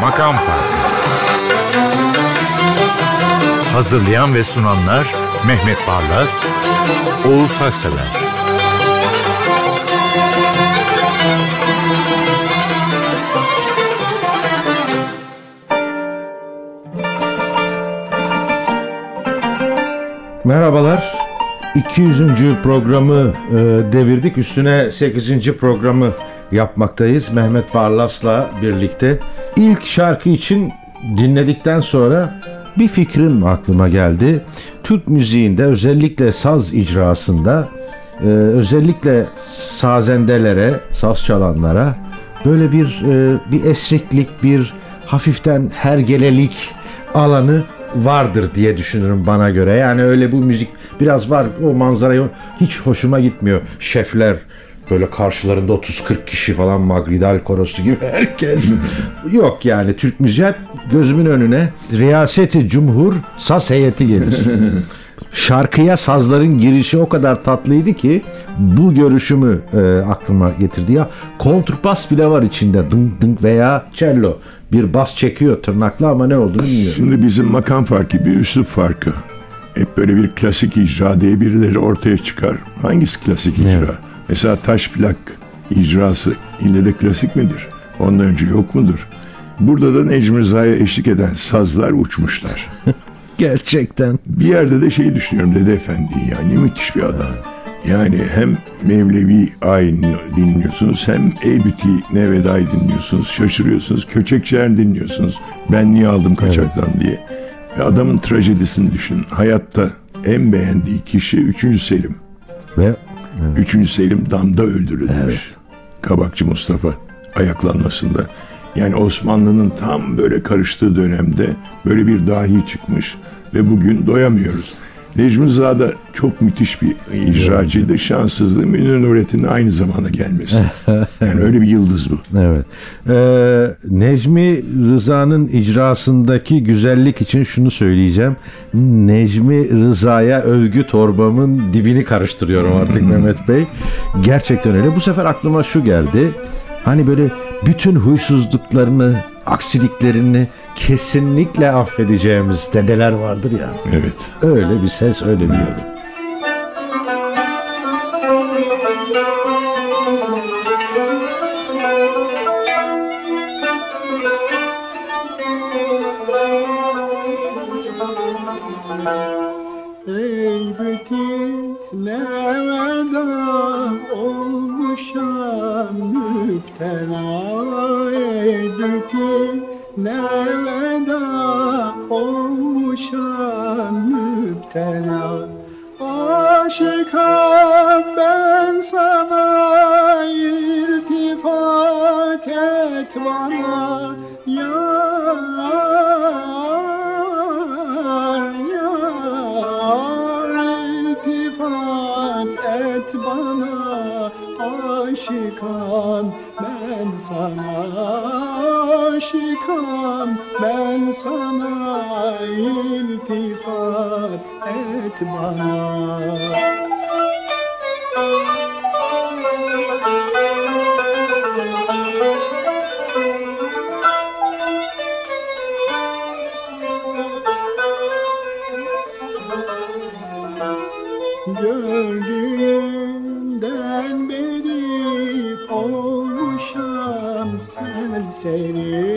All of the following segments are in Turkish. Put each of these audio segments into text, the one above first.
Makam Farkı. Hazırlayan ve sunanlar Mehmet Barlas, Oğuz Haksever Merhabalar. 200. programı e, devirdik. Üstüne 8. programı yapmaktayız. Mehmet Barlas'la birlikte. İlk şarkı için dinledikten sonra bir fikrim aklıma geldi. Türk müziğinde özellikle saz icrasında e, özellikle sazendelere, saz çalanlara böyle bir e, bir esriklik, bir hafiften hergelelik alanı vardır diye düşünürüm bana göre. Yani öyle bu müzik biraz var o manzarayı hiç hoşuma gitmiyor. Şefler böyle karşılarında 30-40 kişi falan Magridal korosu gibi herkes. Yok yani Türk müziği hep gözümün önüne riyaseti cumhur saz heyeti gelir. Şarkıya sazların girişi o kadar tatlıydı ki bu görüşümü e, aklıma getirdi ya. Kontrbas bile var içinde dınk dınk veya cello. Bir bas çekiyor tırnaklı ama ne olduğunu bilmiyorum. Şimdi bizim makam farkı bir üslup farkı. Hep böyle bir klasik icra diye birileri ortaya çıkar. Hangisi klasik icra? Evet. Mesela taş plak icrası ille de klasik midir? Ondan önce yok mudur? Burada da Necmi Rıza'ya eşlik eden sazlar uçmuşlar. Gerçekten. Bir yerde de şey düşünüyorum Dede Efendi ya ne müthiş bir adam. Yani hem Mevlevi ayin dinliyorsunuz hem Eybüti Neveda'yı dinliyorsunuz. Şaşırıyorsunuz. Köçekçiler dinliyorsunuz. Ben niye aldım kaçaktan diye. Ve adamın trajedisini düşün. Hayatta en beğendiği kişi 3. Selim. Ve 3. Selim damda öldürülmüş. Kabakçı Mustafa ayaklanmasında. Yani Osmanlı'nın tam böyle karıştığı dönemde böyle bir dahi çıkmış ve bugün doyamıyoruz. Necmi Rıza da çok müthiş bir icracıydı. Şanssızlığı Münir Nurettin'in aynı zamana gelmesi. Yani öyle bir yıldız bu. Evet. Ee, Necmi Rıza'nın icrasındaki güzellik için şunu söyleyeceğim. Necmi Rıza'ya övgü torbamın dibini karıştırıyorum artık Mehmet Bey. Gerçekten öyle. Bu sefer aklıma şu geldi. Hani böyle bütün huysuzluklarını, aksiliklerini kesinlikle affedeceğimiz dedeler vardır ya. Evet. Öyle bir ses, öyle bir yorum. Bana Yar, yar iltifat et bana Aşıkam ben sana Aşıkam ben sana iltifat et bana serseri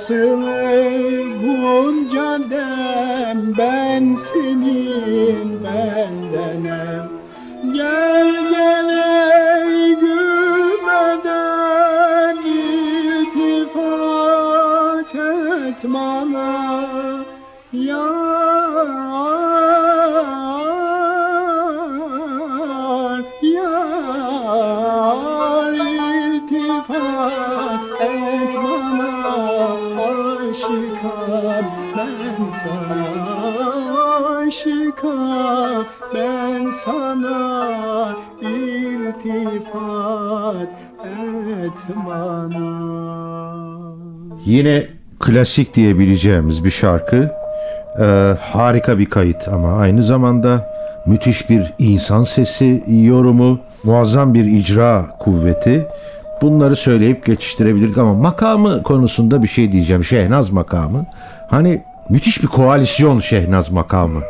hasılı bunca dem ben senin bendenem Gel gel ey gülmeden iltifat et bana. Yar, Aşıkam ben sana iltifat et bana Yine klasik diyebileceğimiz bir şarkı. Ee, harika bir kayıt ama aynı zamanda müthiş bir insan sesi yorumu, muazzam bir icra kuvveti. Bunları söyleyip geçiştirebilirdik ama makamı konusunda bir şey diyeceğim. Şehnaz makamı. Hani müthiş bir koalisyon Şehnaz makamı.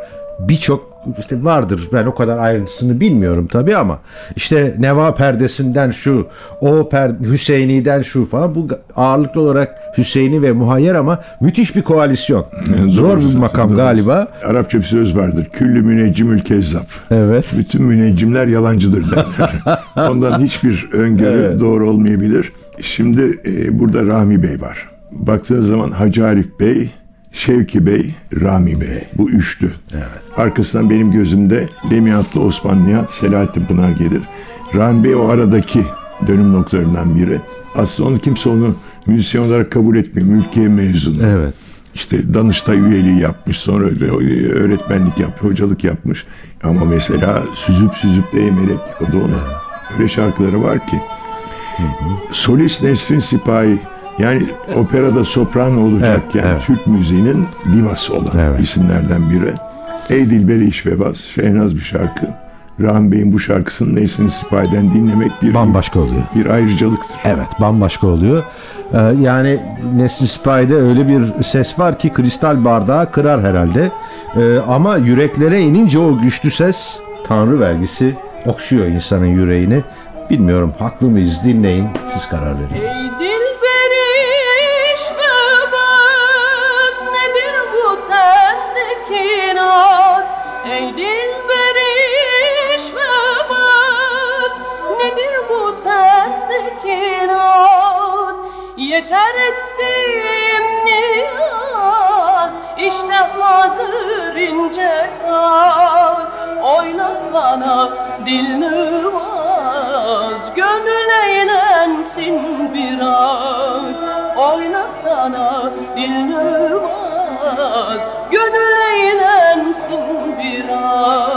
Birçok işte vardır ben o kadar ayrıntısını bilmiyorum tabii ama işte Neva perdesinden şu o per Hüseyini'den şu falan bu ağırlıklı olarak Hüseyini ve Muhayyer ama müthiş bir koalisyon. Zor bir makam galiba. Arapça bir söz vardır. Küllü müneccimül kezzap. Evet. Bütün müneccimler yalancıdır derler. Ondan hiçbir öngörü doğru olmayabilir. Şimdi e, burada Rahmi Bey var. Baktığın zaman Hacı Arif Bey, Şevki Bey, Rami Bey. Bu üçlü. Arkasından benim gözümde Lemiyatlı Osman Nihat, Selahattin Pınar gelir. Rami Bey o aradaki dönüm noktalarından biri. Aslında onu kimse onu müzisyen olarak kabul etmiyor. Mülkiye mezunu. Evet. İşte Danıştay üyeliği yapmış, sonra öğretmenlik yapmış, hocalık yapmış. Ama mesela Süzüp Süzüp Değmelek, o da ona. Öyle şarkıları var ki. Solist Nesrin Sipahi, yani operada soprano olacakken Evet, evet. Türk müziğinin divası olan Evet. isimlerden biri. Ey Dilberi İşvebaz, Şehnaz bir şarkı. Rahmi Bey'in bu şarkısını Nesrin Sipahi'den dinlemek bir, Bambaşka oluyor. bir ayrıcalıktır. Evet bambaşka oluyor. Ee, yani Nesli Spy'de öyle bir ses var ki kristal bardağı kırar herhalde. Ee, ama yüreklere inince o güçlü ses Tanrı vergisi okşuyor insanın yüreğini. Bilmiyorum haklı mıyız dinleyin siz karar verin. Yeter ettim niyaz işte hazır ince saz. Oynasana dilini vaz Gönül eğlensin biraz. Oynasana dilini vaz Gönül eğlensin biraz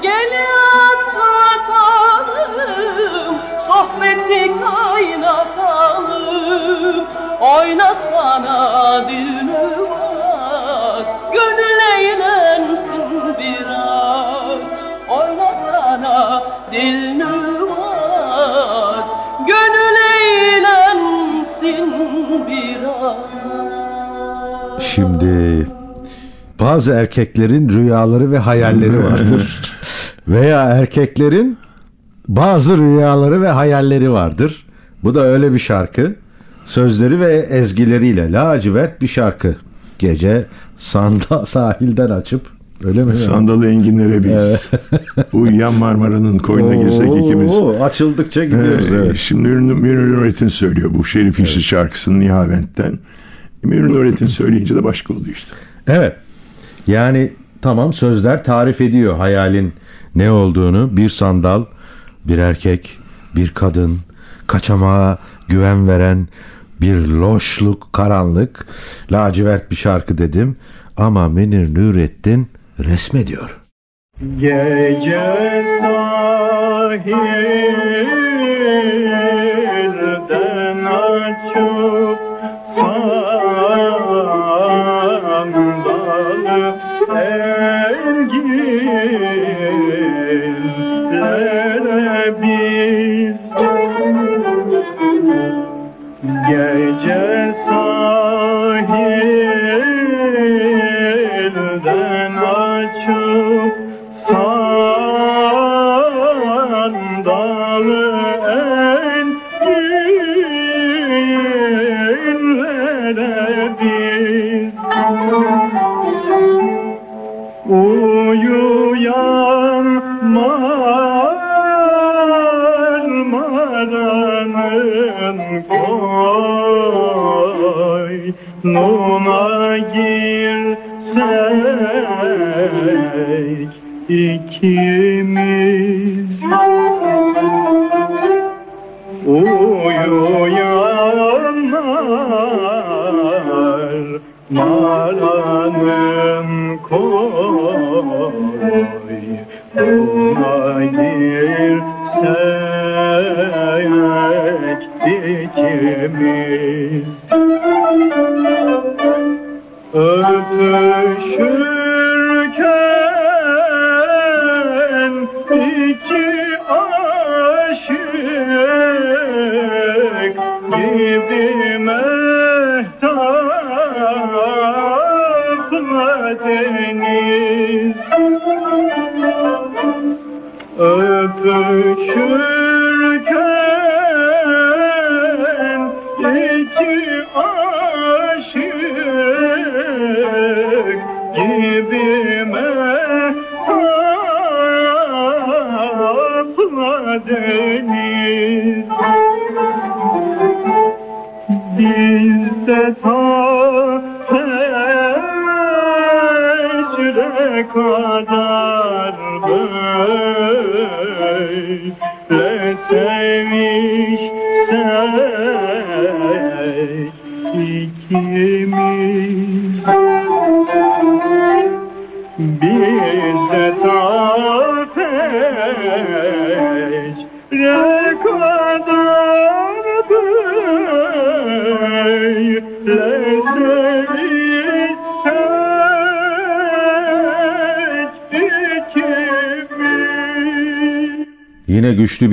Engeli atlatalım Sohbeti kaynatalım. Oynasana dilini vaz Gönül eğlensin biraz. Oynasana dilini vaz Gönül eğlensin biraz. Şimdi bazı erkeklerin rüyaları ve hayalleri vardır. Veya erkeklerin bazı rüyaları ve hayalleri vardır. Bu da öyle bir şarkı. sözleri ve ezgileriyle lacivert bir şarkı. Gece sanda sahilden açıp öyle mi? Sandalı enginlere biz. Uyuyan Marmara'nın koynuna girsek ikimiz. Oo, açıldıkça gidiyoruz. Ee, evet. Şimdi Münir Nurettin söylüyor bu Şerif İşli şarkısını Nihavent'ten. Münir Nurettin söyleyince de başka oluyor işte. Evet. Yani tamam sözler tarif ediyor hayalin ne olduğunu. Bir sandal, bir erkek, bir kadın, kaçamağa güven veren bir loşluk, karanlık, lacivert bir şarkı dedim. Ama Münir Nurettin resmediyor. Gece sahilden açıp sandalı ikimiz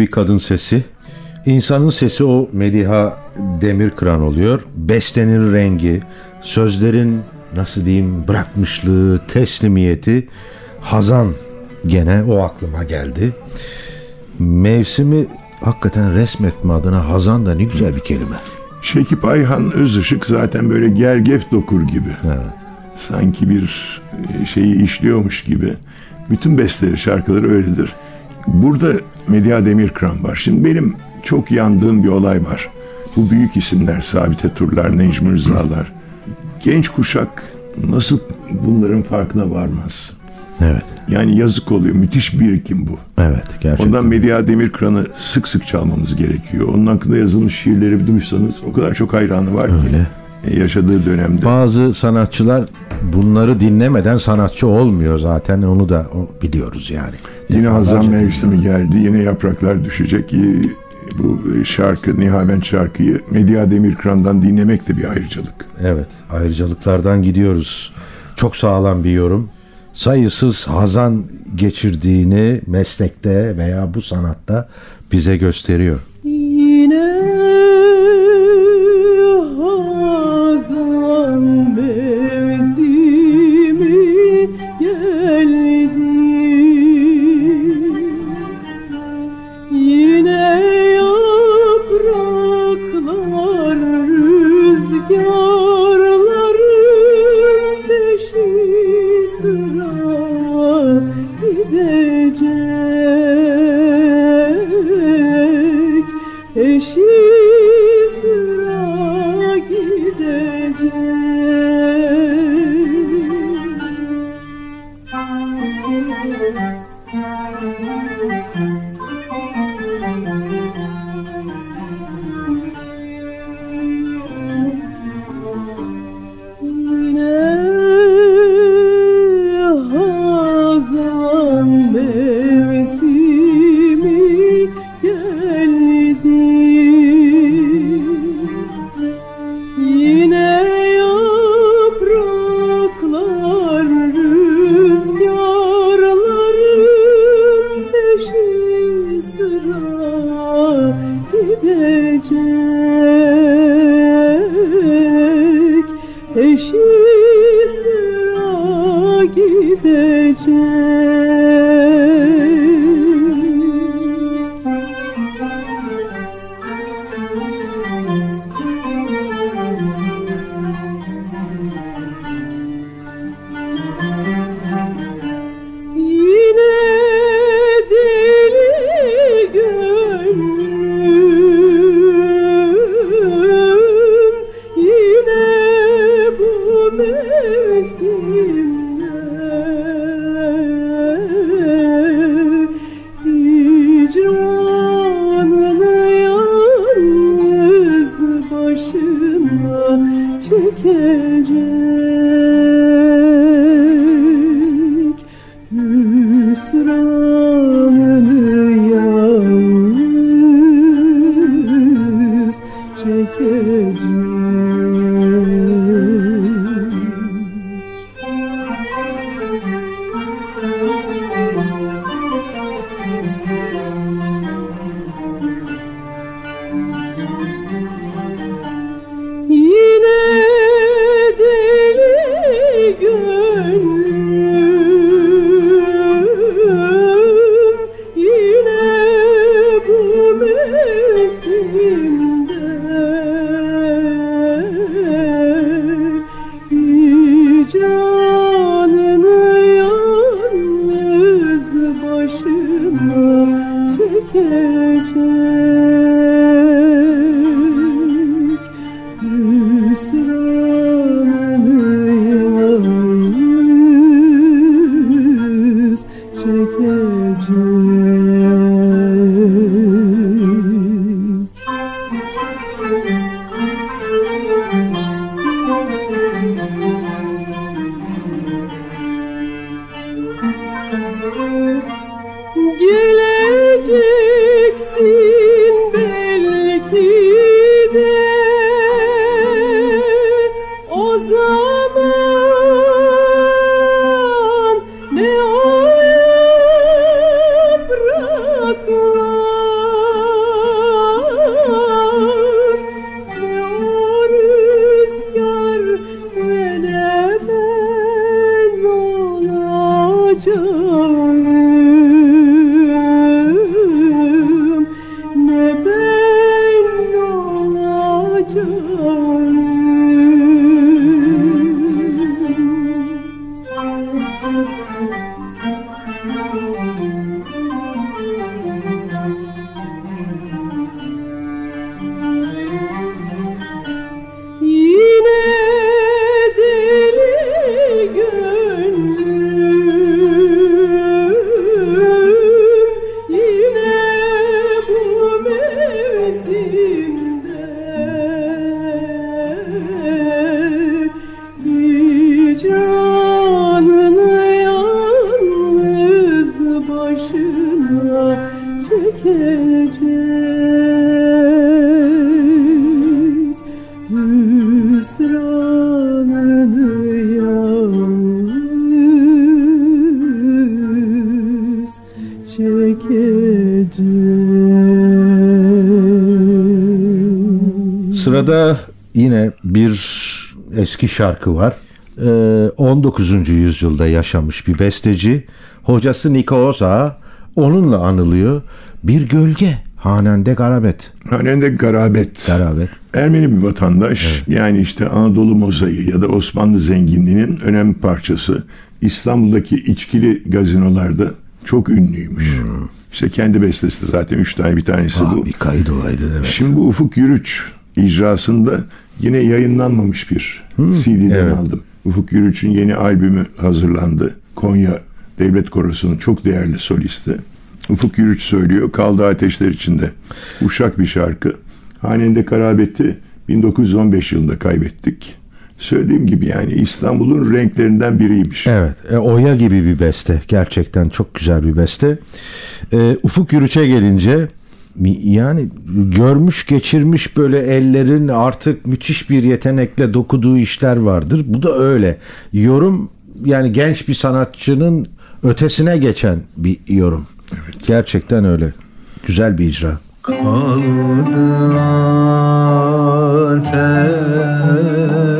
bir kadın sesi. İnsanın sesi o Mediha Demirkıran oluyor. Bestenin rengi, sözlerin nasıl diyeyim bırakmışlığı, teslimiyeti. Hazan gene o aklıma geldi. Mevsimi hakikaten resmetme adına Hazan da ne güzel bir kelime. Şekip Ayhan Özışık zaten böyle gergef dokur gibi. Sanki bir e, şeyi işliyormuş gibi. Bütün besteleri, şarkıları öyledir. Burada Medya Demirkıran var. Şimdi benim çok yandığım bir olay var. Bu büyük isimler, Sabite Turlar, Necmi Rızalar. Genç kuşak nasıl bunların farkına varmaz? Evet, Yani yazık oluyor. Müthiş birikim bu. evet gerçekten. Ondan Medya Demirkıran'ı sık sık çalmamız gerekiyor. Onun hakkında yazılmış şiirleri duysanız o kadar çok hayranı var ki. Öyle. Yaşadığı dönemde. Bazı sanatçılar bunları dinlemeden sanatçı olmuyor zaten onu da biliyoruz yani. Yine Hazan mevsimi geldi. Yine yapraklar düşecek. Ee, Bu şarkı, Nihavent şarkıyı Medya Demirkıran'dan dinlemek de bir ayrıcalık. Evet, ayrıcalıklardan gidiyoruz. Çok sağlam bir yorum. Sayısız hazan geçirdiğini meslekte veya bu sanatta bize gösteriyor. Música Sırada yine bir eski şarkı var. Ee, 19. yüzyılda yaşamış bir besteci. Hocası Nikolaos Ağa onunla anılıyor. Bir gölge Hanende Garabet. Hanende garabet. Garabet. Ermeni bir vatandaş yani işte Anadolu mozaiği ya da Osmanlı zenginliğinin önemli parçası. İstanbul'daki içkili gazinolarda çok ünlüymüş. İşte kendi bestesi de zaten üç tane bir tanesi Aa, bu. bir kayıt olaydı evet. Şimdi bu Ufuk Yürüç icrasında yine yayınlanmamış bir CD'den evet. aldım. Ufuk Yürüç'ün yeni albümü hazırlandı. Konya Devlet Korosu'nun çok değerli solisti. Ufuk Yürüç söylüyor. Kaldı Ateşler içinde. Uşak bir şarkı. Hanende Karabet'i 1915 yılında kaybettik. Söylediğim gibi yani İstanbul'un renklerinden biriymiş. Evet, e, Oya gibi bir beste. Gerçekten çok güzel bir beste. E, Ufuk Yürüç'e gelince yani görmüş geçirmiş böyle ellerin artık müthiş bir yetenekle dokuduğu işler vardır. Bu da öyle. Yorum yani genç bir sanatçının ötesine geçen bir yorum. Gerçekten öyle. Güzel bir icra. ateşler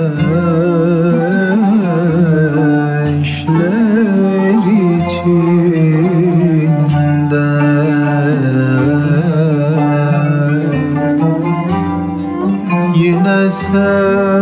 Yine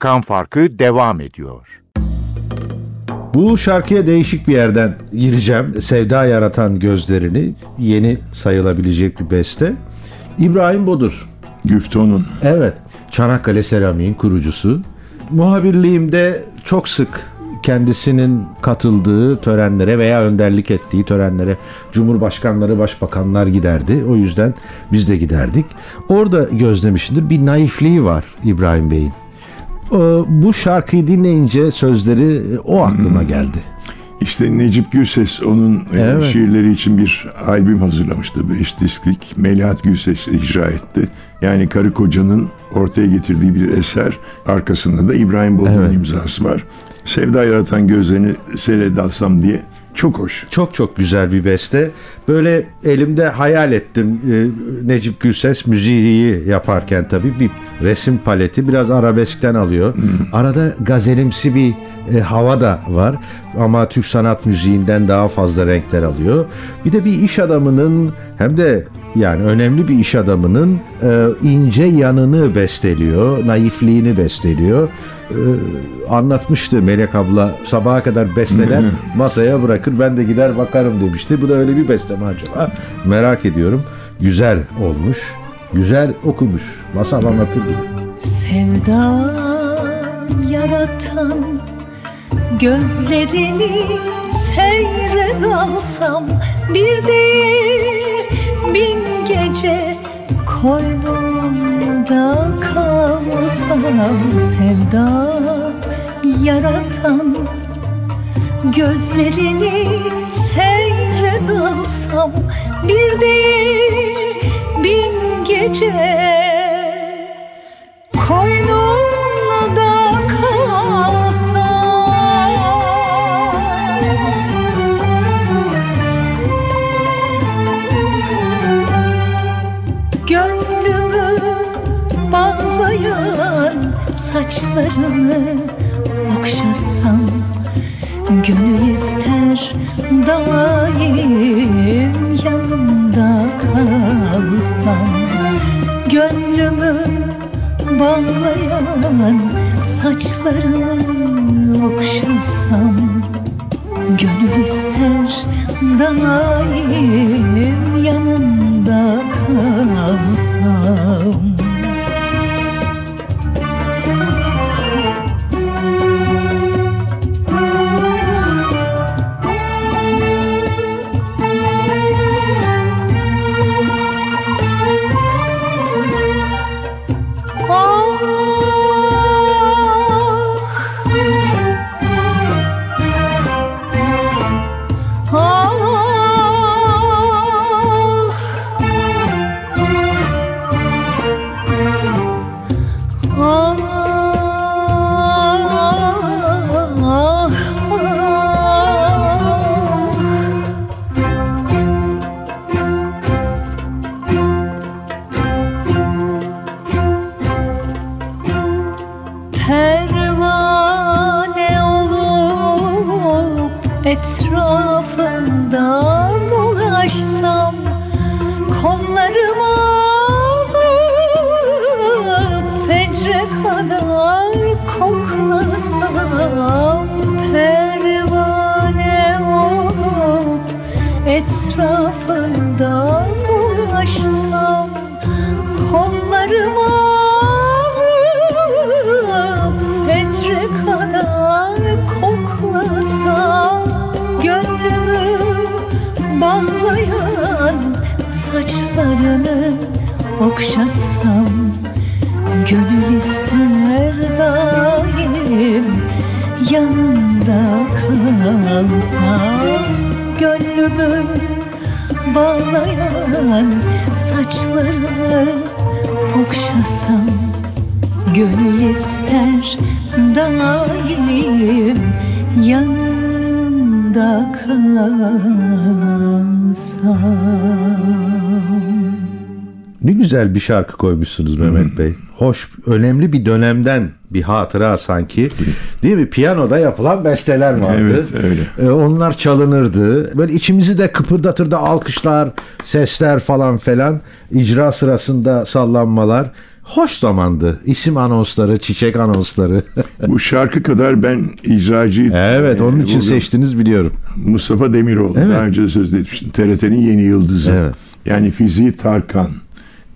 Makam farkı devam ediyor. Bu şarkıya değişik bir yerden gireceğim. Sevda yaratan gözlerini yeni sayılabilecek bir beste. İbrahim Bodur. Güfton'un Evet. Çanakkale Seramik'in kurucusu. Muhabirliğimde çok sık kendisinin katıldığı törenlere veya önderlik ettiği törenlere cumhurbaşkanları, başbakanlar giderdi. O yüzden biz de giderdik. Orada gözlemişimdir. Bir naifliği var İbrahim Bey'in. O, bu şarkıyı dinleyince sözleri e, o aklıma geldi. İşte Necip Gülses onun e, Evet. şiirleri için bir albüm hazırlamıştı. Beş disklik. Melahat Gülses icra etti. Yani karı kocanın ortaya getirdiği bir eser. Arkasında da İbrahim Bolu'nun Evet. imzası var. Sevda yaratan gözlerini seyredalsam diye çok hoş. Çok çok güzel bir beste. Böyle elimde hayal ettim e, Necip Gülses müziği yaparken tabii bir resim paleti biraz arabeskten alıyor. Arada gazelimsi bir e, hava da var ama Türk sanat müziğinden daha fazla renkler alıyor. Bir de bir iş adamının hem de yani önemli bir iş adamının e, ince yanını besteliyor, naifliğini besteliyor. E, anlatmıştı Melek abla sabaha kadar besteler masaya bırakır ben de gider bakarım demişti. Bu da öyle bir beste mi acaba? Merak ediyorum. Güzel olmuş. Güzel okumuş. Masal anlatır gibi. Sevda yaratan gözlerini alsam bir değil bin gece koynumda kalsam sevda yaratan gözlerini seyret alsam bir değil bin gece saçlarını okşasam Gönül ister daim yanında kalsam. Gönlümü bağlayan saçlarını okşasam Gönül ister daim yanında kalsam okşasam Gönül ister daim yanında kalsam Gönlümü bağlayan saçlarını okşasam Gönül ister daim yanında kalsam Ne güzel bir şarkı koymuşsunuz Mehmet Bey. Hoş, önemli bir dönemden bir hatıra sanki. Değil mi? Piyanoda yapılan besteler vardı. Evet, öyle. Ee, onlar çalınırdı. Böyle içimizi de kıpırdatırdı alkışlar, sesler falan filan. İcra sırasında sallanmalar. Hoş zamandı. İsim anonsları, çiçek anonsları. Bu şarkı kadar ben icracı evet, onun e, için bugün seçtiniz biliyorum. Mustafa Demiroğlu. Evet. Daha önce de söz etmiştim. TRT'nin yeni yıldızı. Evet. Yani fiziği Tarkan.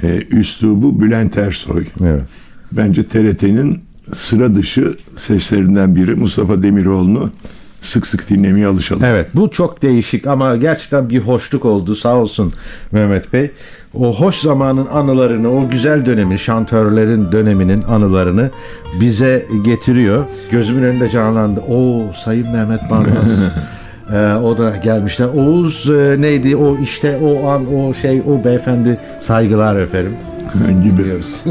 E, üslubu Bülent Ersoy. Evet. Bence TRT'nin sıra dışı seslerinden biri Mustafa Demiroğlu'nu sık sık dinlemeye alışalım. Evet bu çok değişik ama gerçekten bir hoşluk oldu sağ olsun Mehmet Bey. O hoş zamanın anılarını, o güzel dönemin, şantörlerin döneminin anılarını bize getiriyor. Gözümün önünde canlandı. O Sayın Mehmet Barlas. Ee, o da gelmişler. Oğuz e, neydi? O işte o an o şey o beyefendi saygılar efendim. Gidiyoruz.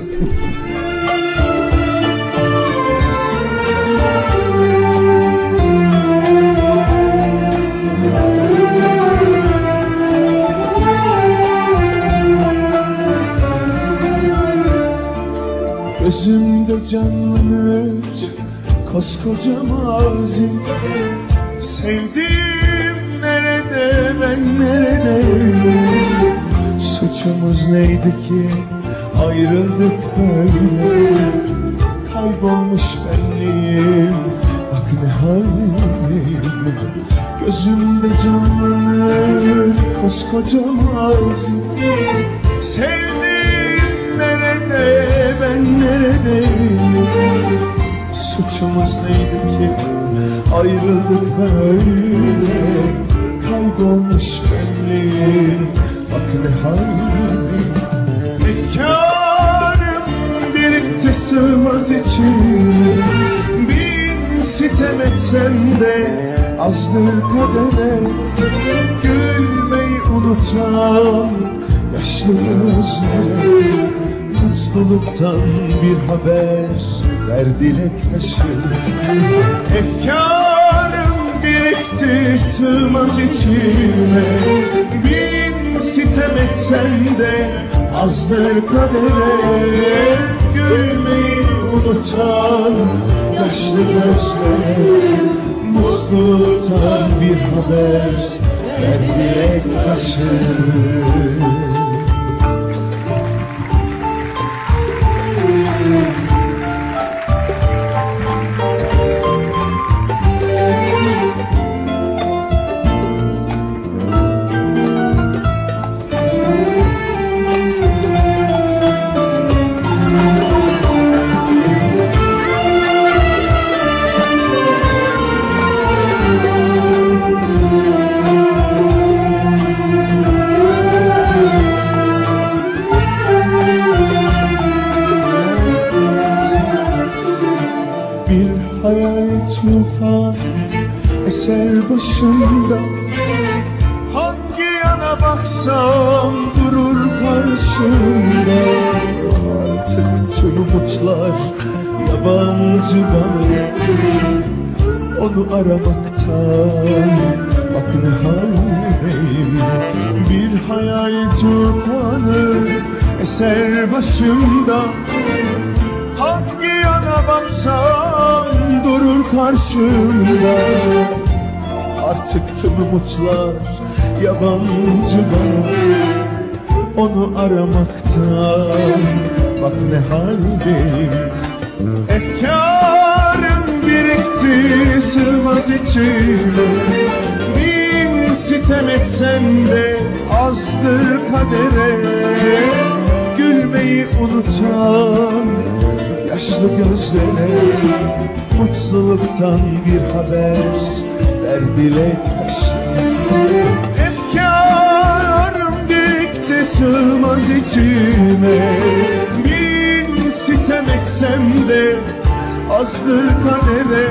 Gözümde canlanır koskoca mazim Sevdiğim nerede ben neredeyim Suçumuz neydi ki ayrıldık böyle? Kaybolmuş benliğim bak ne haldeyim Gözümde canlanır koskoca mazi. Sevdiğim nerede ben neredeyim Suçumuz neydi ki ayrıldık böyle. Kaybolmuş benliğim. Bak ne haldeyim Efkarım birikti sığmaz içime Bin sitem etsem de azdır kadere. Gülmeyi unutan yaşlı gözlere Mutluluktan bir haber ver dilek taşı Efkarım birikti sığmaz içime. Bin sitem etsem de azdır kadere. Gülmeyi unutan yaşlı gözlere Mutluluktan bir haber. Ver dilek taşı Bir hayal tufan eser başımda Hangi yana baksam durur karşımda. Artık tüm umutlar yabancı bana. Onu aramaktan bak ne haldeyim. Bir hayal tufanı eser başımda. Hangi yana baksam durur karşımda. Artık tüm umutlar yabancı bana Onu aramaktan bak ne haldeyim Efkarım birikti sığmaz içime. Bin sitem etsem de azdır kadere. Gülmeyi unutan yaşlı gözlere Mutluluktan bir haber ver dilek Efkarım birikti sığmaz içime. Bin sitem etsem de azdır kadere.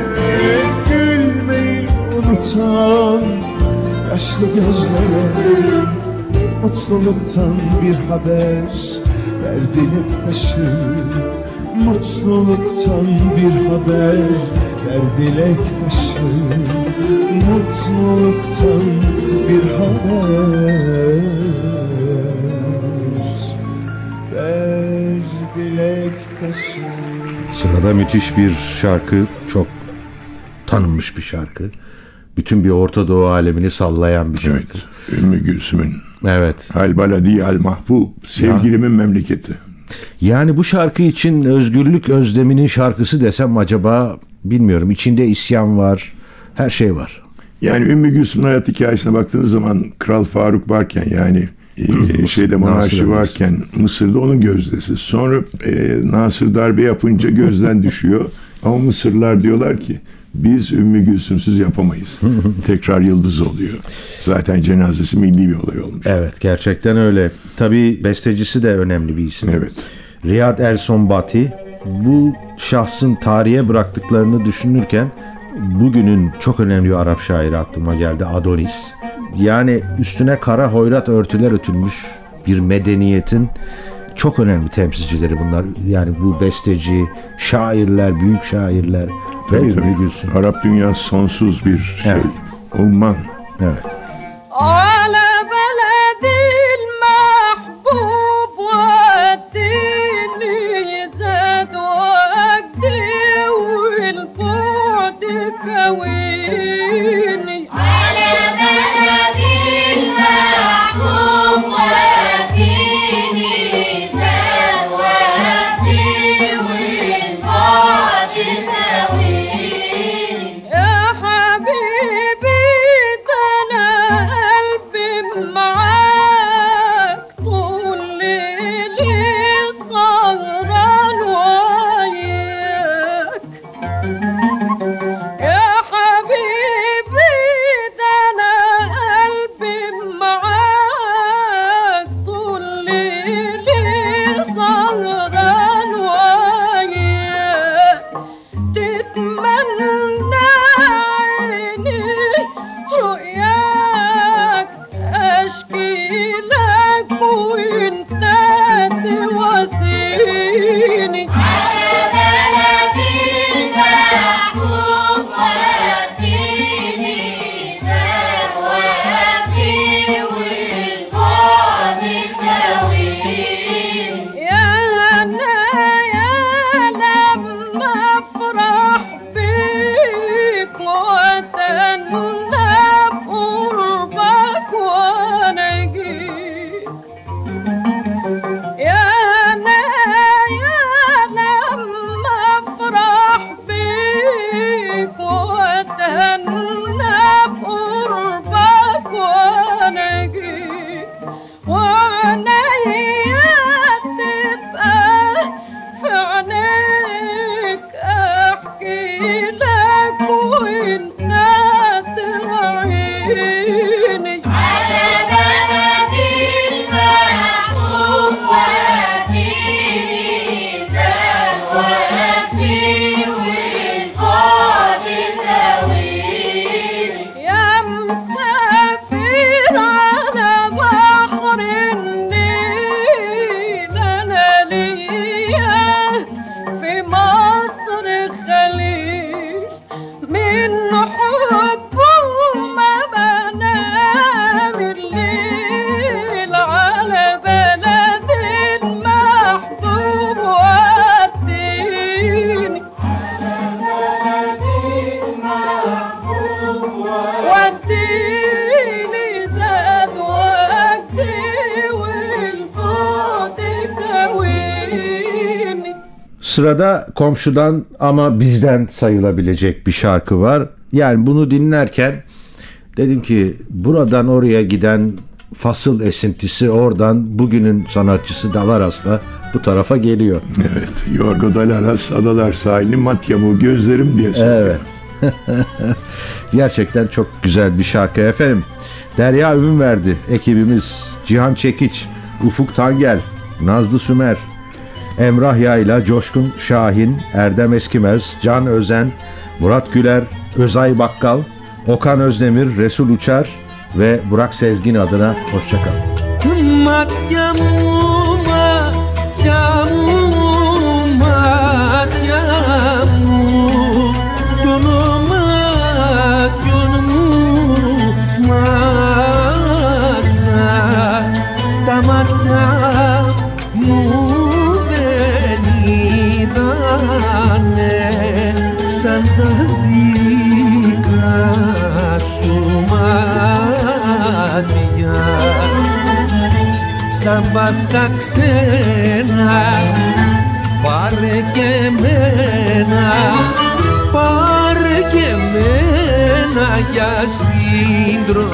Gülmeyi unutan yaşlı gözlere Mutluluktan bir haber ver dilek taşı Mutluluktan bir haber ver dilek taşı Mutluluktan bir haber ver dilek taşı Sırada müthiş bir şarkı, çok tanınmış bir şarkı. Bütün bir Orta Doğu alemini sallayan bir şarkı. Evet. Ümmü Gülsüm'ün Evet. Al Baladi Al Mahbub sevgilimin memleketi. Yani bu şarkı için özgürlük özleminin şarkısı desem acaba bilmiyorum. İçinde isyan var, her şey var. Yani Ümmü Gülsüm'ün hayat hikayesine baktığınız zaman Kral Faruk varken yani e, şeyde monarşi varken Mısır'da onun gözdesi. Sonra e, Nasır darbe yapınca gözden düşüyor. Ama Mısırlılar diyorlar ki biz Ümmü Gülsümsüz yapamayız. Tekrar yıldız oluyor. Zaten cenazesi milli bir olay olmuş. Evet gerçekten öyle. Tabii bestecisi de önemli bir isim. Evet. Riyad El Sonbati bu şahsın tarihe bıraktıklarını düşünürken bugünün çok önemli bir Arap şairi aklıma geldi Adonis. Yani üstüne kara hoyrat örtüler ötülmüş bir medeniyetin çok önemli temsilcileri bunlar. Yani bu besteci, şairler, büyük şairler Tabii, tabii. Gülsün. Arap dünyası sonsuz bir şey. Evet. Umman. Evet. Aa! Sırada komşudan ama bizden sayılabilecek bir şarkı var. Yani bunu dinlerken dedim ki buradan oraya giden fasıl esintisi oradan bugünün sanatçısı Dalaras'la bu tarafa geliyor. Evet. Yorgo Dalaras Adalar Sahili Matyamu Gözlerim diye söylüyor. Evet. Gerçekten çok güzel bir şarkı efendim. Derya Övün verdi ekibimiz. Cihan Çekiç, Ufuk Tangel, Nazlı Sümer, Emrah Yayla, Coşkun Şahin, Erdem Eskimez, Can Özen, Murat Güler, Özay Bakkal, Okan Özdemir, Resul Uçar ve Burak Sezgin adına hoşçakalın. Sen de vika sumatya σαν πας στα ξένα πάρε και μένα πάρε και μένα για συντροφιά.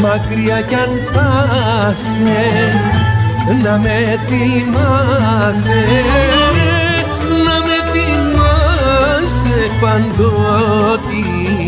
Μακριά κι αν φάσαι να με θυμάσαι παντότινη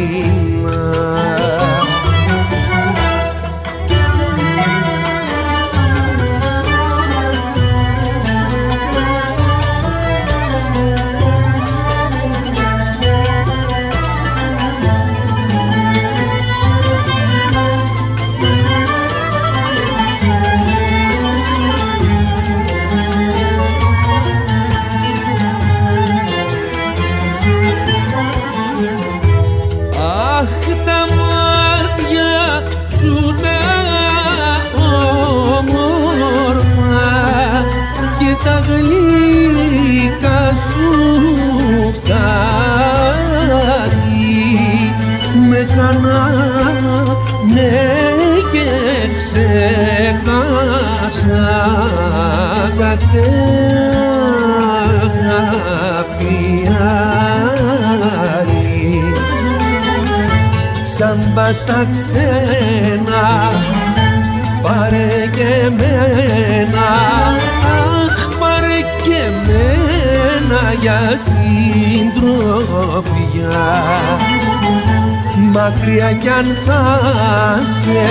ξέχασα κάθε αγάπη άλλη σαν πας στα ξένα πάρε και μένα αχ, πάρε και μένα για συντροφιά. Μακριά κι αν θα σε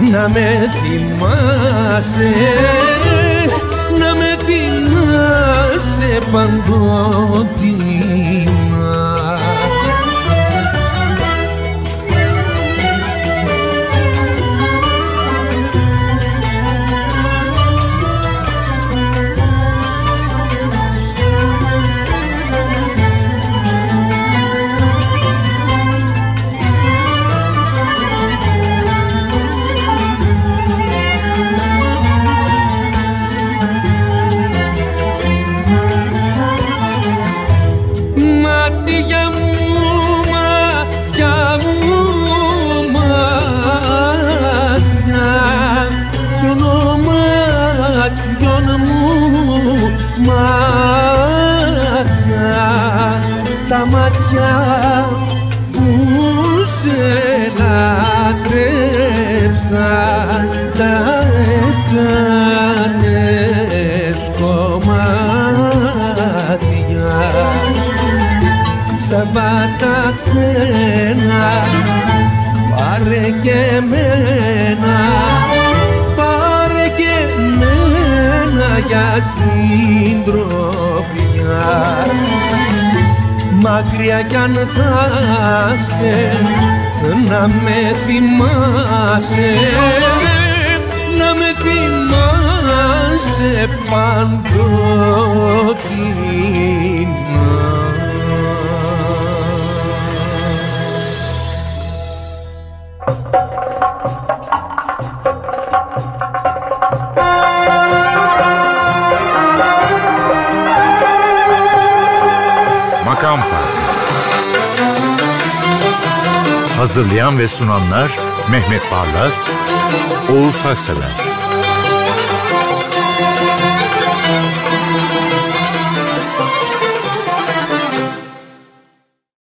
να με θυμάσαι να με θυμάσαι παντότινα μάτια, τα μάτια που σε λατρέψαν τα έκανες κομμάτια. Σαν πας τα ξένα πάρε και εμένα για συντροφιά. Μακριά κι αν θα σε να με θυμάσαι. Να με θυμάσαι παντοτινά Hazırlayan ve sunanlar Mehmet Barlas, Oğuz Haksever